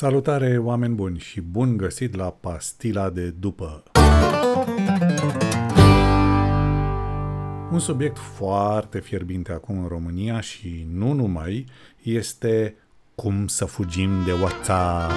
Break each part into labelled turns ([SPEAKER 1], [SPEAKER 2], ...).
[SPEAKER 1] Salutare, oameni buni, și bun găsit la pastila de după. Un subiect foarte fierbinte acum în România și nu numai este cum să fugim de WhatsApp.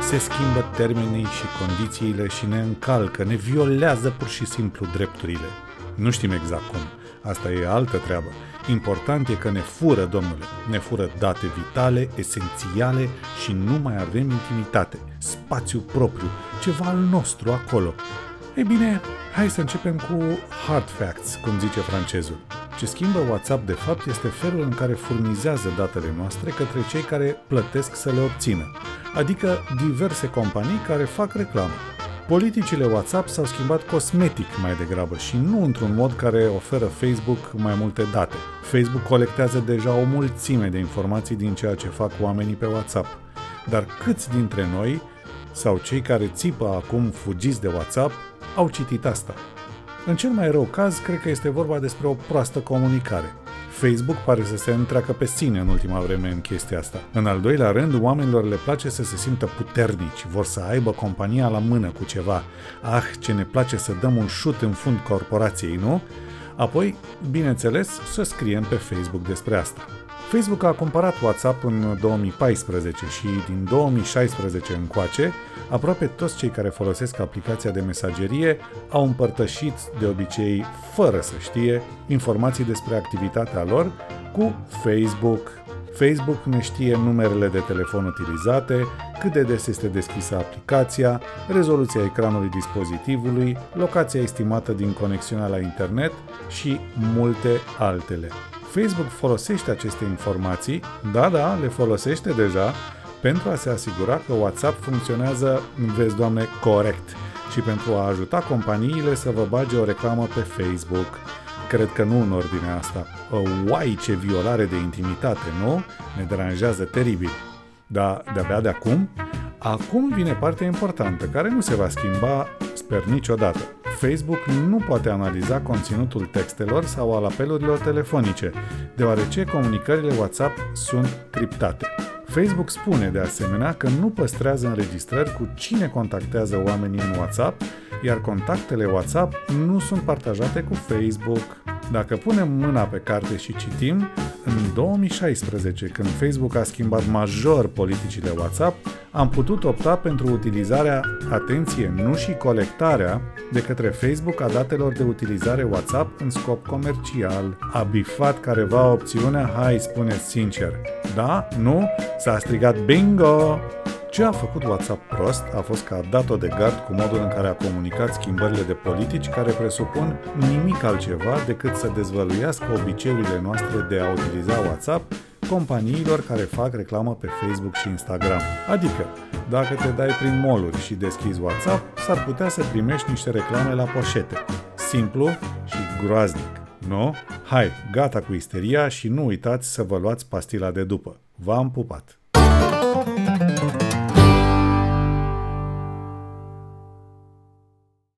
[SPEAKER 1] Se schimbă termenii și condițiile și ne încalcă, ne violează pur și simplu drepturile. Nu știm exact cum. Asta e altă treabă. Important e că ne fură, domnule. Ne fură date vitale, esențiale și nu mai avem intimitate, spațiu propriu, ceva al nostru acolo. Ei bine, hai să începem cu hard facts, cum zice francezul. Ce schimbă WhatsApp de fapt este felul în care furnizează datele noastre către cei care plătesc să le obțină, adică diverse companii care fac reclamă. Politicile WhatsApp s-au schimbat cosmetic mai degrabă și nu într-un mod care oferă Facebook mai multe date. Facebook colectează deja o mulțime de informații din ceea ce fac oamenii pe WhatsApp. Dar câți dintre noi, sau cei care țipă acum fugiți de WhatsApp, au citit asta? În cel mai rău caz, cred că este vorba despre o proastă comunicare – Facebook pare să se întreacă pe sine în ultima vreme în chestia asta. În al doilea rând, oamenilor le place să se simtă puternici, vor să aibă compania la mână cu ceva. Ah, ce ne place să dăm un șut în fund corporației, nu? Apoi, bineînțeles, să scriem pe Facebook despre asta. Facebook a cumpărat WhatsApp în 2014 și din 2016 încoace, aproape toți cei care folosesc aplicația de mesagerie au împărtășit, de obicei fără să știe, informații despre activitatea lor cu Facebook. Facebook ne știe numerele de telefon utilizate, cât de des este deschisă aplicația, rezoluția ecranului dispozitivului, locația estimată din conexiunea la internet și multe altele. Facebook folosește aceste informații, da, da, le folosește deja, pentru a se asigura că WhatsApp funcționează, vezi, doamne, corect și pentru a ajuta companiile să vă bage o reclamă pe Facebook. Cred că nu în ordinea asta. Uai, ce violare de intimitate, nu? Ne deranjează teribil. Dar de-abia de acum, acum vine partea importantă, care nu se va schimba, sper niciodată. Facebook nu poate analiza conținutul textelor sau al apelurilor telefonice, deoarece comunicările WhatsApp sunt criptate. Facebook spune de asemenea că nu păstrează înregistrări cu cine contactează oamenii în WhatsApp, iar contactele WhatsApp nu sunt partajate cu Facebook. Dacă punem mâna pe carte și citim, în 2016, când Facebook a schimbat major politicile WhatsApp, am putut opta pentru utilizarea, atenție, nu și colectarea, de către Facebook a datelor de utilizare WhatsApp în scop comercial. A bifat careva opțiunea? Hai, spuneți sincer. Da? Nu? S-a strigat bingo! Ce a făcut WhatsApp prost a fost că a dat-o de gard cu modul în care a comunicat schimbările de politici care presupun nimic altceva decât să dezvăluiască obiceiurile noastre de a utiliza WhatsApp companiilor care fac reclamă pe Facebook și Instagram. Adică, dacă te dai prin moluri și deschizi WhatsApp, s-ar putea să primești niște reclame la poșete. Simplu și groaznic, nu? Hai, gata cu isteria și nu uitați să vă luați pastila de după. V-am pupat!